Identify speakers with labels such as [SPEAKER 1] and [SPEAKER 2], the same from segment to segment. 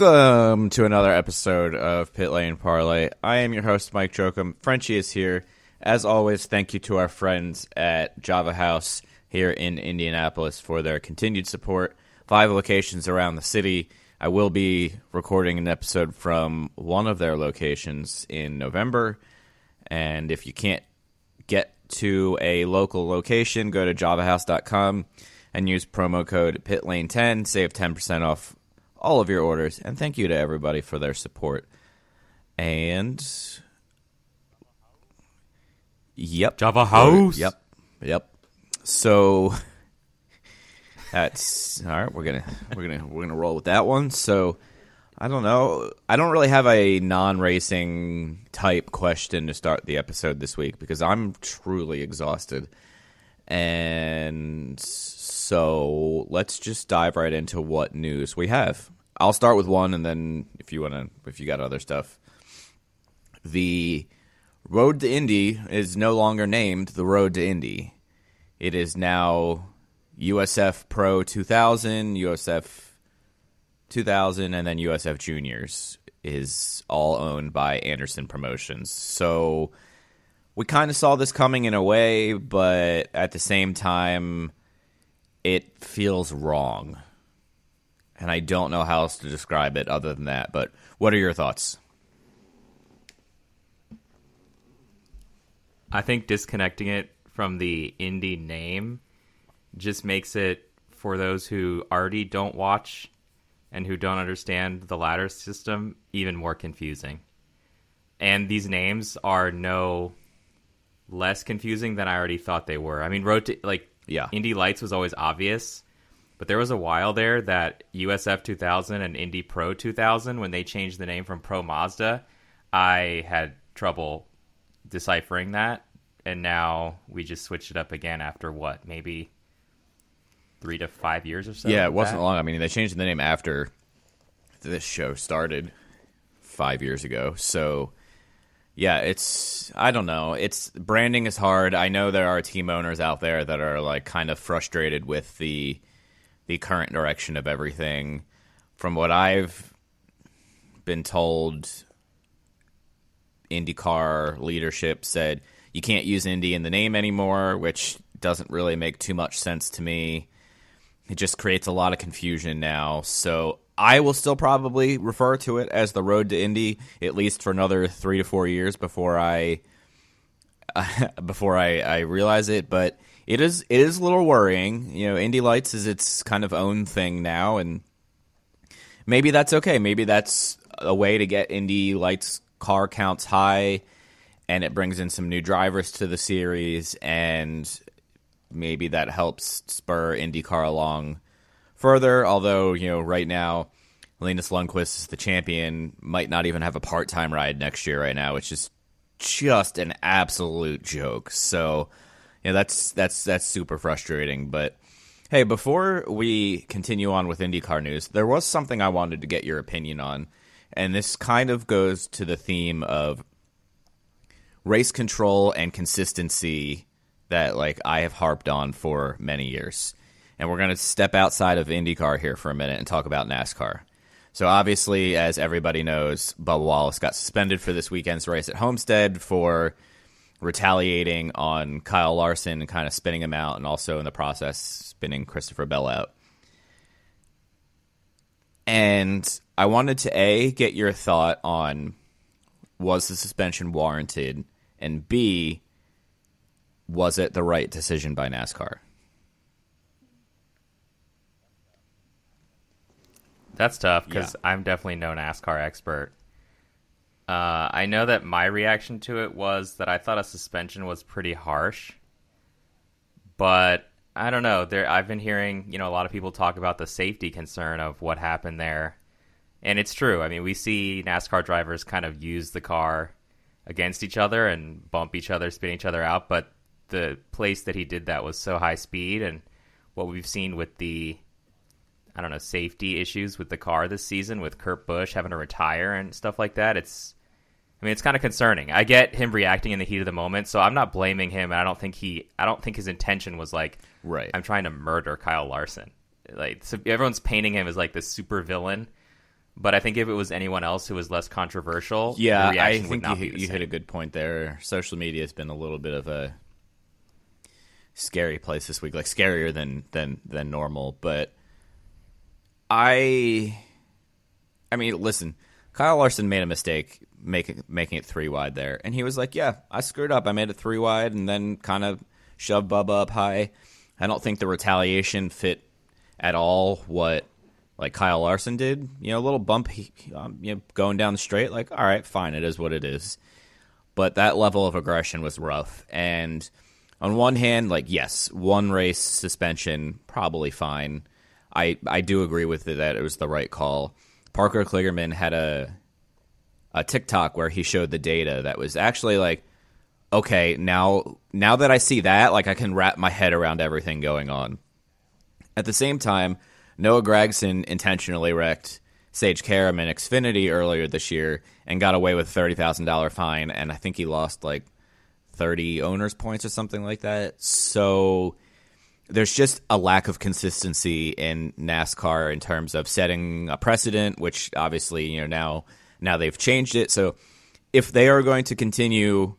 [SPEAKER 1] Welcome to another episode of Pit Lane Parlay. I am your host, Mike Jokum. Frenchie is here. As always, thank you to our friends at Java House here in Indianapolis for their continued support. Five locations around the city. I will be recording an episode from one of their locations in November. And if you can't get to a local location, go to javahouse.com and use promo code PITLANE10, save 10% off all of your orders. And thank you to everybody for their support. And yep,
[SPEAKER 2] Java House.
[SPEAKER 1] Yep, yep. So that's all right. We're gonna we're gonna we're gonna roll with that one. So I don't know. I don't really have a non-racing type question to start the episode this week because I'm truly exhausted. And so let's just dive right into what news we have. I'll start with one, and then if you want to, if you got other stuff, the Road to Indy is no longer named the Road to Indy. It is now USF Pro 2000, USF 2000, and then USF Juniors is all owned by Andersen Promotions. So we kind of saw this coming in a way, but at the same time, it feels wrong. And I don't know how else to describe it other than that. But what are your thoughts?
[SPEAKER 2] I think disconnecting it from the Indy name just makes it for those who already don't watch and who don't understand the ladder system even more confusing. And these names are no less confusing than I already thought they were. I mean, road to, like
[SPEAKER 1] Yeah.
[SPEAKER 2] Indy Lights was always obvious, but there was a while there that USF 2000 and Indy Pro 2000 when they changed the name from Pro Mazda, I had trouble deciphering that, and now we just switched it up again after what maybe three to five years or so.
[SPEAKER 1] yeah, it wasn't
[SPEAKER 2] that?
[SPEAKER 1] long. I mean, they changed the name after this show started five years ago. So, yeah, it's I don't know. It's branding is hard. I know there are team owners out there that are like kind of frustrated with the the current direction of everything. From what I've been told, IndyCar leadership said you can't use Indy in the name anymore, which doesn't really make too much sense to me. It just creates a lot of confusion now. So I will still probably refer to it as the road to Indy at least for another three to four years before I before I, I realize it. But it is it is a little worrying. You know, Indy Lights is its kind of own thing now, and maybe that's okay. Maybe that's a way to get Indy Lights car counts high, and it brings in some new drivers to the series, and maybe that helps spur IndyCar along further. Although you know, right now, Linus Lundqvist is the champion, might not even have a part-time ride next year. Right now, which is just an absolute joke. So, know, that's that's that's super frustrating. But hey, before we continue on with IndyCar news, there was something I wanted to get your opinion on, and this kind of goes to the theme of race control and consistency that like I have harped on for many years. And we're going to step outside of IndyCar here for a minute and talk about NASCAR. So obviously, as everybody knows, Bubba Wallace got suspended for this weekend's race at Homestead for retaliating on Kyle Larson and kind of spinning him out, and also in the process spinning Christopher Bell out. And I wanted to a get your thought on was the suspension warranted, and b was it the right decision by NASCAR?
[SPEAKER 2] That's tough because I'm definitely no NASCAR expert. Uh, I know that my reaction to it was that I thought a suspension was pretty harsh, but I don't know. There, I've been hearing you know a lot of people talk about the safety concern of what happened there, and it's true. I mean, we see NASCAR drivers kind of use the car against each other and bump each other, spin each other out, but the place that he did that was so high speed, and what we've seen with the I don't know, safety issues with the car this season with Kurt Busch having to retire and stuff like that. It's I mean, it's kind of concerning. I get him reacting in the heat of the moment, so I'm not blaming him. And I don't think he, I don't think his intention was like,
[SPEAKER 1] Right.
[SPEAKER 2] I'm trying to murder Kyle Larson. Like so everyone's painting him as like this super villain, But I think if it was anyone else who was less controversial,
[SPEAKER 1] yeah,
[SPEAKER 2] the reaction
[SPEAKER 1] I think you, you hit a good point there. Social media has been a little bit of a scary place this week, like scarier than than than normal. But I, I mean, listen, Kyle Larson made a mistake making making it three wide there, and he was like, "Yeah, I screwed up. I made it three wide, and then kind of shoved Bubba up high." I don't think the retaliation fit at all what like Kyle Larson did. You know, a little bump, um, you know, going down the straight. Like, all right, fine, it is what it is. But that level of aggression was rough. And on one hand, like, yes, one race suspension probably fine. I I do agree with it that it was the right call. Parker Kligerman had a a TikTok where he showed the data that was actually like okay, now now that I see that, like I can wrap my head around everything going on. At the same time, Noah Gragson intentionally wrecked Sage Karam in Xfinity earlier this year and got away with thirty thousand dollar fine, and I think he lost like thirty owners points or something like that. So there's just a lack of consistency in NASCAR in terms of setting a precedent, which obviously you know now now they've changed it. So if they are going to continue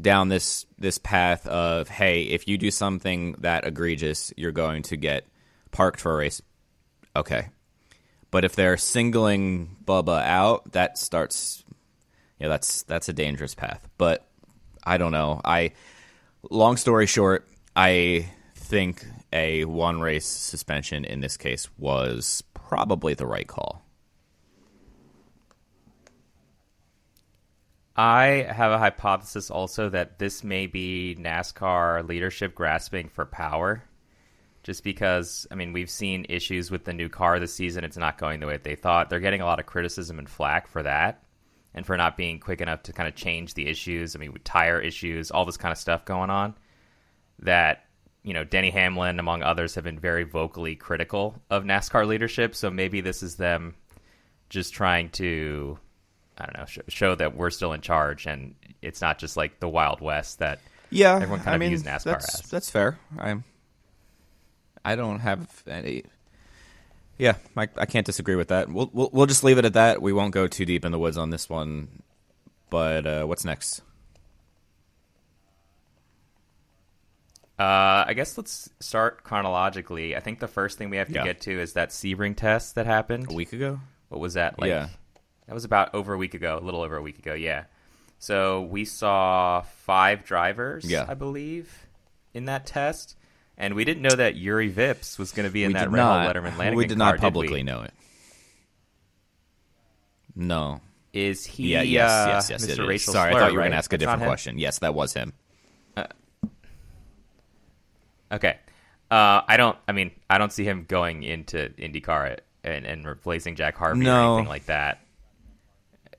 [SPEAKER 1] down this this path of hey, if you do something that egregious, you're going to get parked for a race. Okay. But if they're singling Bubba out, that starts yeah, that's that's a dangerous path. But I don't know. I long story short, I think a one race suspension in this case was probably the right call.
[SPEAKER 2] I have a hypothesis also that this may be NASCAR leadership grasping for power. Just because, I mean, we've seen issues with the new car this season. It's not going the way they thought. They're getting a lot of criticism and flack for that and for not being quick enough to kind of change the issues. I mean, with tire issues, all this kind of stuff going on. That, you know, Denny Hamlin, among others, have been very vocally critical of NASCAR leadership. So maybe this is them just trying to I don't know, sh- show that we're still in charge and it's not just like the Wild West that
[SPEAKER 1] Yeah,
[SPEAKER 2] everyone kind
[SPEAKER 1] I
[SPEAKER 2] of
[SPEAKER 1] mean,
[SPEAKER 2] views NASCAR
[SPEAKER 1] that's,
[SPEAKER 2] as.
[SPEAKER 1] That's fair. I'm. I don't have any. Yeah, I, I can't disagree with that. We'll, we'll we'll just leave it at that. We won't go too deep in the woods on this one. But uh, what's next?
[SPEAKER 2] Uh, I guess let's start chronologically. I think the first thing we have to
[SPEAKER 1] Yeah.
[SPEAKER 2] get to is that Sebring test that happened.
[SPEAKER 1] A week ago?
[SPEAKER 2] What was that? Like,
[SPEAKER 1] Yeah.
[SPEAKER 2] That was about over a week ago, a little over a week ago, yeah. So we saw five drivers,
[SPEAKER 1] Yeah.
[SPEAKER 2] I believe, in that test. And we didn't know that Juri Vips was going to be in
[SPEAKER 1] we
[SPEAKER 2] that
[SPEAKER 1] did
[SPEAKER 2] Hall
[SPEAKER 1] not.
[SPEAKER 2] Letterman Lanigan
[SPEAKER 1] we did
[SPEAKER 2] car,
[SPEAKER 1] not publicly
[SPEAKER 2] we?
[SPEAKER 1] know it. No.
[SPEAKER 2] Is he
[SPEAKER 1] Yeah. Yes.
[SPEAKER 2] uh,
[SPEAKER 1] yes. Yes.
[SPEAKER 2] Mr.
[SPEAKER 1] it is.
[SPEAKER 2] Rachel
[SPEAKER 1] Sorry, I thought you were
[SPEAKER 2] right?
[SPEAKER 1] going to ask a different question. Yes, that was him.
[SPEAKER 2] Okay. Uh, I don't. I mean, I don't see him going into IndyCar and, and replacing Jack Harvey or
[SPEAKER 1] No.
[SPEAKER 2] anything like that.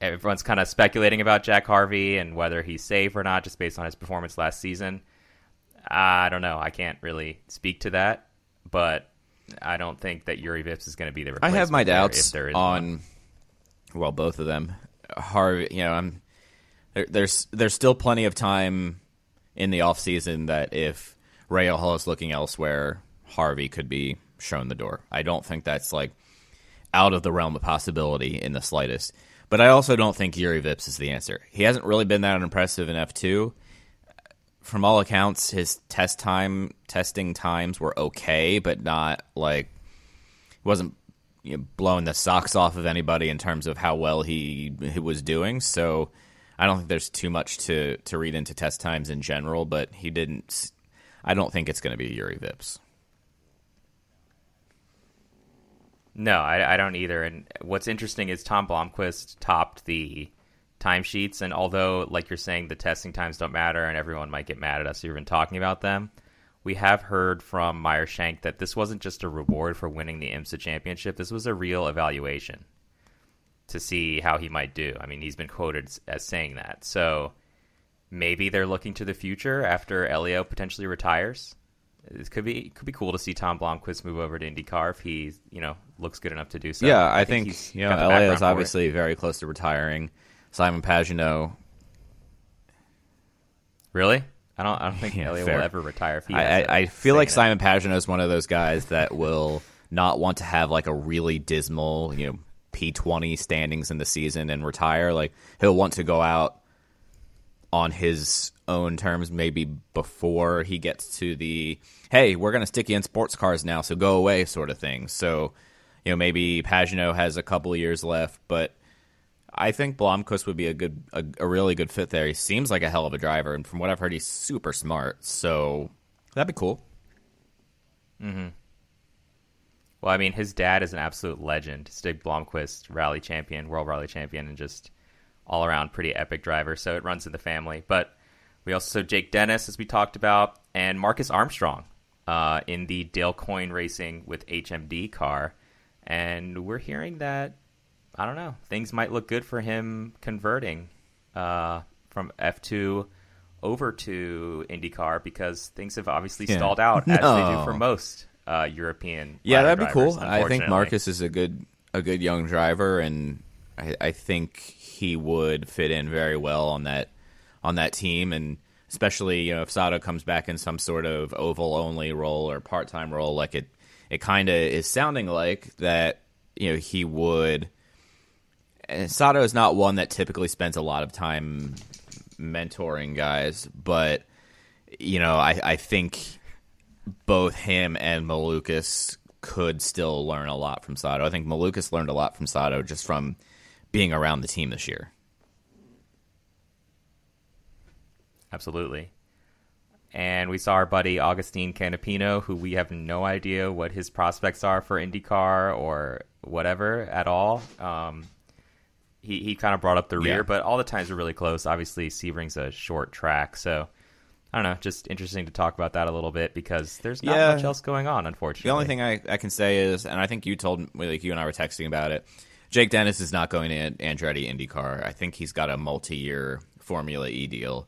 [SPEAKER 2] Everyone's kind of speculating about Jack Harvey and whether he's safe or not, just based on his performance last season. I don't know. I can't really speak to that, but I don't think that Juri Vips is going to be the
[SPEAKER 1] I have my doubts
[SPEAKER 2] is one.
[SPEAKER 1] on, well, both of them. Harvey, you know, I'm there, there's there's still plenty of time in the off season that if Rahal is looking elsewhere, Harvey could be shown the door. I don't think that's like out of the realm of possibility in the slightest. But I also don't think Juri Vips is the answer. He hasn't really been that impressive in F two. From all accounts, his test time testing times were okay, but not like wasn't you know, blowing the socks off of anybody in terms of how well he, he was doing. So I don't think there's too much to, to read into test times in general, but he didn't. I don't think it's going to be Juri Vips.
[SPEAKER 2] No, I, I don't either. And what's interesting is Tom Blomqvist topped the timesheets, and although, like you're saying, the testing times don't matter, and everyone might get mad at us even talking about them, we have heard from Meyer Shank that this wasn't just a reward for winning the IMSA championship. This was a real evaluation to see how he might do. I mean, he's been quoted as- as saying that. So maybe they're looking to the future after Elio potentially retires. It could be it could be cool to see Tom Blomqvist move over to IndyCar if he you know looks good enough to do so.
[SPEAKER 1] yeah, I, think,
[SPEAKER 2] he's
[SPEAKER 1] you know
[SPEAKER 2] got the
[SPEAKER 1] LA
[SPEAKER 2] background
[SPEAKER 1] is obviously very close to retiring. Simon Pagenaud,
[SPEAKER 2] really. I don't. I don't think
[SPEAKER 1] Yeah,
[SPEAKER 2] Elio
[SPEAKER 1] fair.
[SPEAKER 2] will ever retire.
[SPEAKER 1] I, I, I feel like Simon Pagenaud is one of those guys that will not want to have like a really dismal, you know, P20 standings in the season and retire. Like he'll want to go out on his own terms, maybe before he gets to the hey, we're going to stick you in sports cars now, so go away sort of thing. So, you know, maybe Pagenaud has a couple years left, but I think Blomqvist would be a good, a, a, really good fit there. He seems like a hell of a driver, and from what I've heard, he's super smart. So that'd be cool.
[SPEAKER 2] Hmm. Well, I mean, his dad is an absolute legend. Stig Blomqvist rally champion, world rally champion, and just all around pretty epic driver. So it runs in the family. But we also saw Jake Dennis, as we talked about, and Marcus Armstrong uh, in the Dale Coyne Racing with HMD car. And we're hearing that, I don't know, things might look good for him converting uh, from F2 over to IndyCar because things have obviously yeah. stalled out, no. as they do for most uh, European.
[SPEAKER 1] Yeah, that'd be cool. I think Marcus is a good a good young driver, and I, I think he would fit in very well on that on that team, and especially you know if Sato comes back in some sort of oval only role or part time role, like it it kind of is sounding like that you know he would. Sato is not one that typically spends a lot of time mentoring guys, but you know I I think both him and Malukas could still learn a lot from Sato. I think Malukas learned a lot from Sato just from being around the team this year.
[SPEAKER 2] Absolutely. And we saw our buddy Augustine Canapino, who we have no idea what his prospects are for IndyCar or whatever at all. Um, he he kind of brought up the rear, yeah. but all the times were really close. Obviously, Sebring's a short track, so I don't know. Just interesting to talk about that a little bit because there's not yeah. much else going on, unfortunately.
[SPEAKER 1] The only thing I, I can say is, and I think you told me like you and I were texting about it. Jake Dennis is not going to Andretti IndyCar. I think he's got a multi-year Formula E deal.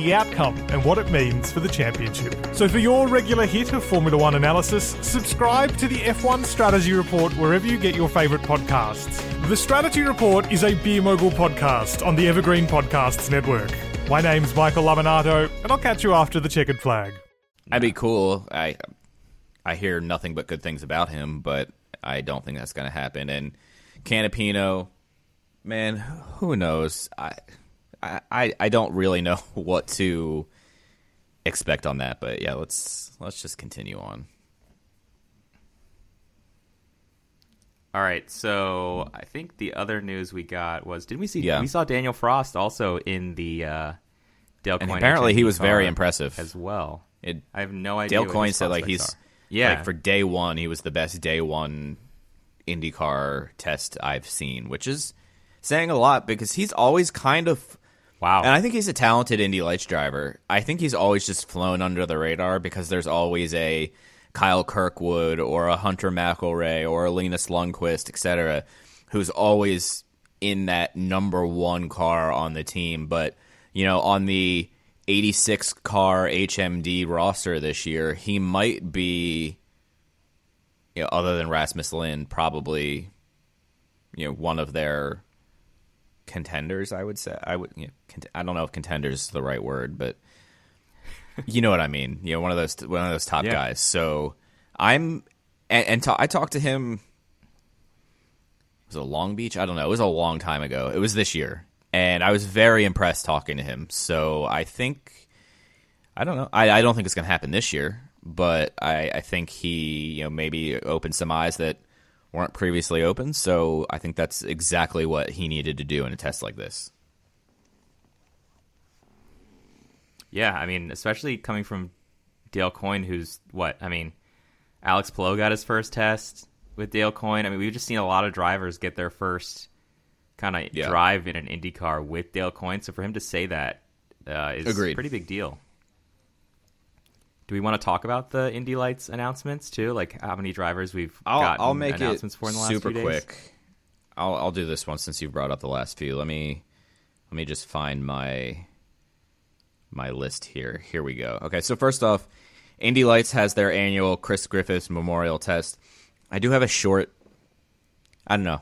[SPEAKER 3] the outcome and what it means for the championship. So, for your regular hit of Formula One analysis, subscribe to the F1 Strategy Report wherever you get your favourite podcasts. The Strategy Report is a Beer Mogul podcast on the Evergreen Podcasts Network. My name's Michael Lamonato, and I'll catch you after the checkered flag.
[SPEAKER 1] That'd be cool. I I hear nothing but good things about him, but I don't think that's going to happen. And Canapino, man, who knows? I I, I don't really know what to expect on that, but yeah, let's let's just continue on.
[SPEAKER 2] All right, so I think the other news we got was did we see yeah. we saw Daniel Frost also in the uh,
[SPEAKER 1] Dale and Coyne apparently he was very impressive
[SPEAKER 2] as well.
[SPEAKER 1] It,
[SPEAKER 2] I have no idea.
[SPEAKER 1] Dale Coyne said like he's are. yeah like for day one he was the best day one IndyCar test I've seen, which is saying a lot because he's always kind of
[SPEAKER 2] Wow.
[SPEAKER 1] And I think he's a talented Indy Lights driver. I think he's always just flown under the radar because there's always a Kyle Kirkwood or a Hunter McElrea or a Linus Lundqvist, etc., who's always in that number one car on the team. But, you know, on the 86 car HMD roster this year, he might be, you know, other than Rasmus Lindh, probably, you know, one of their contenders. I would say I would. You know, cont- I don't know if contenders is the right word, but you know what I mean. You know, one of those one of those top yeah. guys. So I'm and, and ta- I talked to him. Was it Long Beach? I don't know. It was a long time ago. It was this year. and I was very impressed talking to him. So I think I don't know. I, I don't think it's going to happen this year, but I, I think he you know maybe opened some eyes that weren't previously open. So I think that's exactly what he needed to do in a test like this.
[SPEAKER 2] Yeah, I mean, especially coming from Dale Coyne, who's what? I mean, Alex Palou got his first test with Dale Coyne. I mean, we've just seen a lot of drivers get their first kind of yeah. drive in an IndyCar with Dale Coyne. So for him to say that uh, is Agreed. a pretty big deal. Do we want to talk about the Indy Lights announcements too? Like how many drivers we've gotten
[SPEAKER 1] I'll make
[SPEAKER 2] announcements
[SPEAKER 1] it
[SPEAKER 2] for in the last
[SPEAKER 1] super
[SPEAKER 2] few
[SPEAKER 1] quick. I'll I'll do this one since you brought up the last few. Let me let me just find my my list here. Here we go. Okay, so first off, Indy Lights has their annual Chris Griffiths Memorial Test. I do have a short. I don't know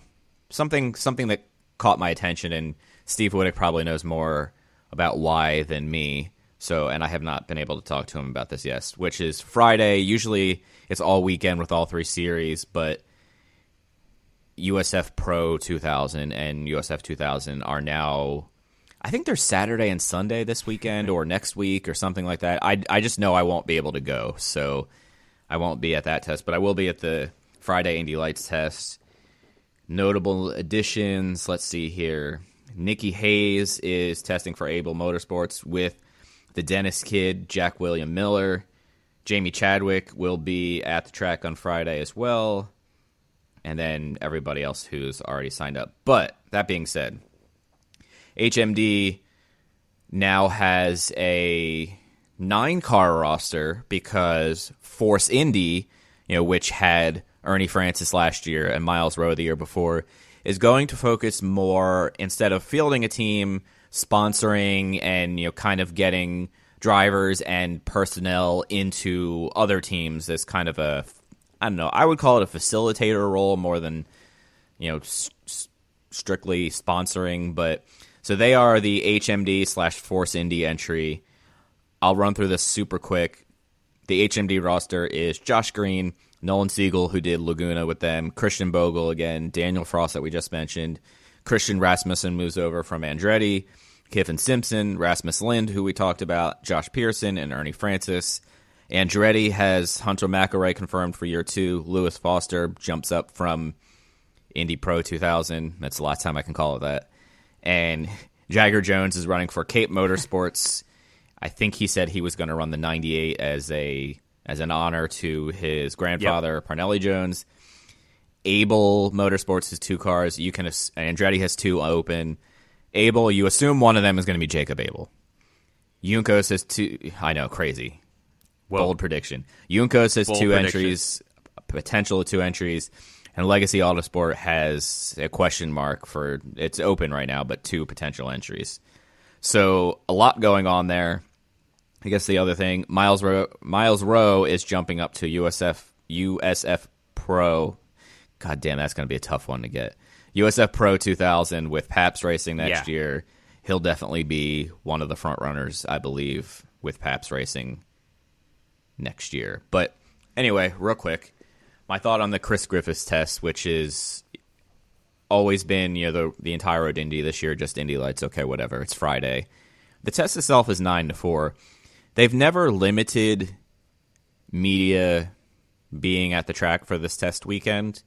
[SPEAKER 1] something something that caught my attention, and Steve Woodick probably knows more about why than me. So, and I have not been able to talk to him about this yet, which is Friday. Usually it's all weekend with all three series, but USF Pro 2000 and USF 2000 are now, I think they're Saturday and Sunday this weekend or next week or something like that. I, I just know I won't be able to go. So I won't be at that test, but I will be at the Friday Indy Lights test. Notable additions, let's see here. Nicky Hays is testing for Abel Motorsports with the Dennis Kid, Jack William Miller. Jamie Chadwick will be at the track on Friday as well. And then everybody else who's already signed up. But that being said, HMD now has a nine car roster because Force Indy, you know, which had Ernie Francis last year and Myles Rowe the year before, is going to focus more instead of fielding a team sponsoring and you know kind of getting drivers and personnel into other teams as kind of a I don't know I would call it a facilitator role more than you know s- strictly sponsoring but so they are the HMD slash Force Indy entry. I'll run through this super quick. The HMD roster is Josh Green, Nolan Siegel, who did Laguna with them, Christian Bogle again, Daniel Frost that we just mentioned, Christian Rasmussen moves over from Andretti. Kyffin Simpson, Rasmus Lindh, who we talked about, Josh Pearson, and Ernie Francis. Andretti has Hunter McElrea confirmed for year two. Louis Foster jumps up from Indy Pro 2000. That's the last time I can call it that. And Jagger Jones is running for Cape Motorsports. I think he said he was going to run the 98 as a as an honor to his grandfather, yep. Parnelli Jones. Abel Motorsports has two cars. You can Andretti has two open. Abel, you assume one of them is going to be Jacob Abel. Juncos has two. I know, crazy. Whoa. Bold prediction. Juncos has Bold two prediction. entries, potential of two entries, and Legacy Autosport has a question mark for it's open right now, but two potential entries. So a lot going on there. I guess the other thing, Myles Rowe, Myles Rowe is jumping up to USF USF Pro God damn, that's going to be a tough one to get. USF Pro 2000 with Pabst Racing next yeah. year. He'll definitely be one of the front runners, I believe, with Pabst Racing next year. But anyway, real quick, my thought on the Chris Griffiths test, which is always been you know the the entire road Indy this year, just Indy lights. Okay, whatever. It's Friday. The test itself is nine to four. They've never limited media being at the track for this test weekend.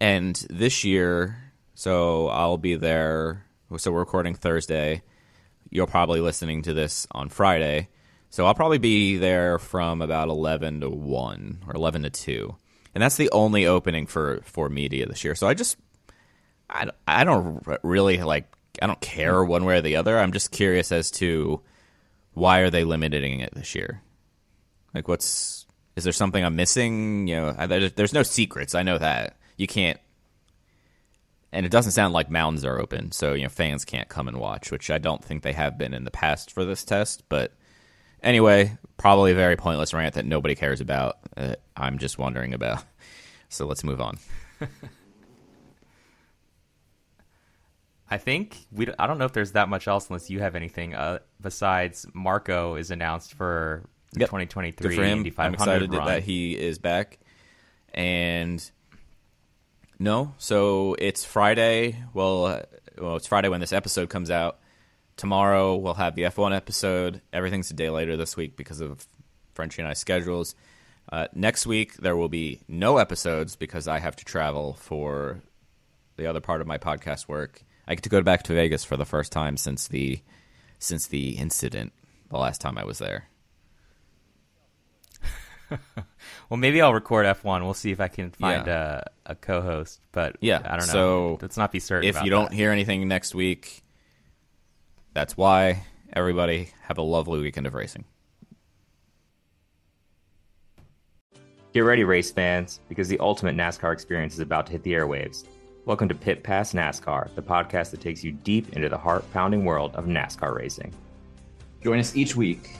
[SPEAKER 1] And this year, so I'll be there. So we're recording Thursday. You're probably listening to this on Friday. So I'll probably be there from about 11 to 1 or 11 to 2. And that's the only opening for, for media this year. So I just, I, I don't really like, I don't care one way or the other. I'm just curious as to why are they limiting it this year? Like, what's, is there something I'm missing? You know, there's no secrets. I know that you can't and it doesn't sound like mountains are open, so you know fans can't come and watch, which I don't think they have been in the past for this test. But anyway, probably a very pointless rant that nobody cares about. Uh, I'm just wondering about. So let's move on.
[SPEAKER 2] I think we. I don't know if there's that much else unless you have anything uh, besides Marco is announced for the yep. 2023
[SPEAKER 1] Good for him.
[SPEAKER 2] Indy 500
[SPEAKER 1] I'm excited
[SPEAKER 2] run.
[SPEAKER 1] that he is back, and no, so it's Friday. Well, uh, well, it's Friday when this episode comes out. Tomorrow we'll have the F1 episode. Everything's a day later this week because of Frenchie and I schedules. Uh, next week there will be no episodes because I have to travel for the other part of my podcast work. I get to go back to Vegas for the first time since the since the incident the last time I was there.
[SPEAKER 4] well, maybe I'll record F1. We'll see if I can find yeah. a, a, co-host. But
[SPEAKER 1] yeah,
[SPEAKER 4] I don't know.
[SPEAKER 1] So
[SPEAKER 4] let's not be certain.
[SPEAKER 1] If you don't
[SPEAKER 4] that.
[SPEAKER 1] hear anything next week, that's why. Everybody have a lovely weekend of racing.
[SPEAKER 2] Get ready, race fans, because the ultimate NASCAR experience is about to hit the airwaves. Welcome to Pit Pass NASCAR, the podcast that takes you deep into the heart pounding world of NASCAR racing.
[SPEAKER 5] Join us each week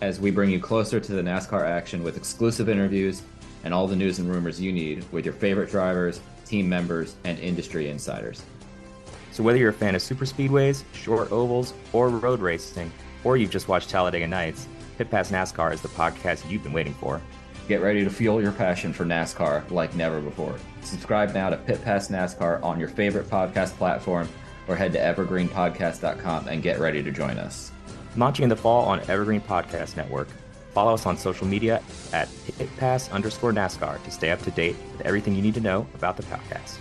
[SPEAKER 5] as we bring you closer to the NASCAR action with exclusive interviews and all the news and rumors you need with your favorite drivers, team members, and industry insiders.
[SPEAKER 2] So, whether you're a fan of super speedways, short ovals, or road racing, or you've just watched Talladega Nights, Pit Pass NASCAR is the podcast you've been waiting for.
[SPEAKER 5] Get ready to fuel your passion for NASCAR like never before. Subscribe now to Pit Pass NASCAR on your favorite podcast platform or head to evergreenpodcast.com and get ready to join us
[SPEAKER 2] launching in the fall on Evergreen Podcast Network. Follow us on social media at pitpass underscore NASCAR to stay up to date with everything you need to know about the podcast.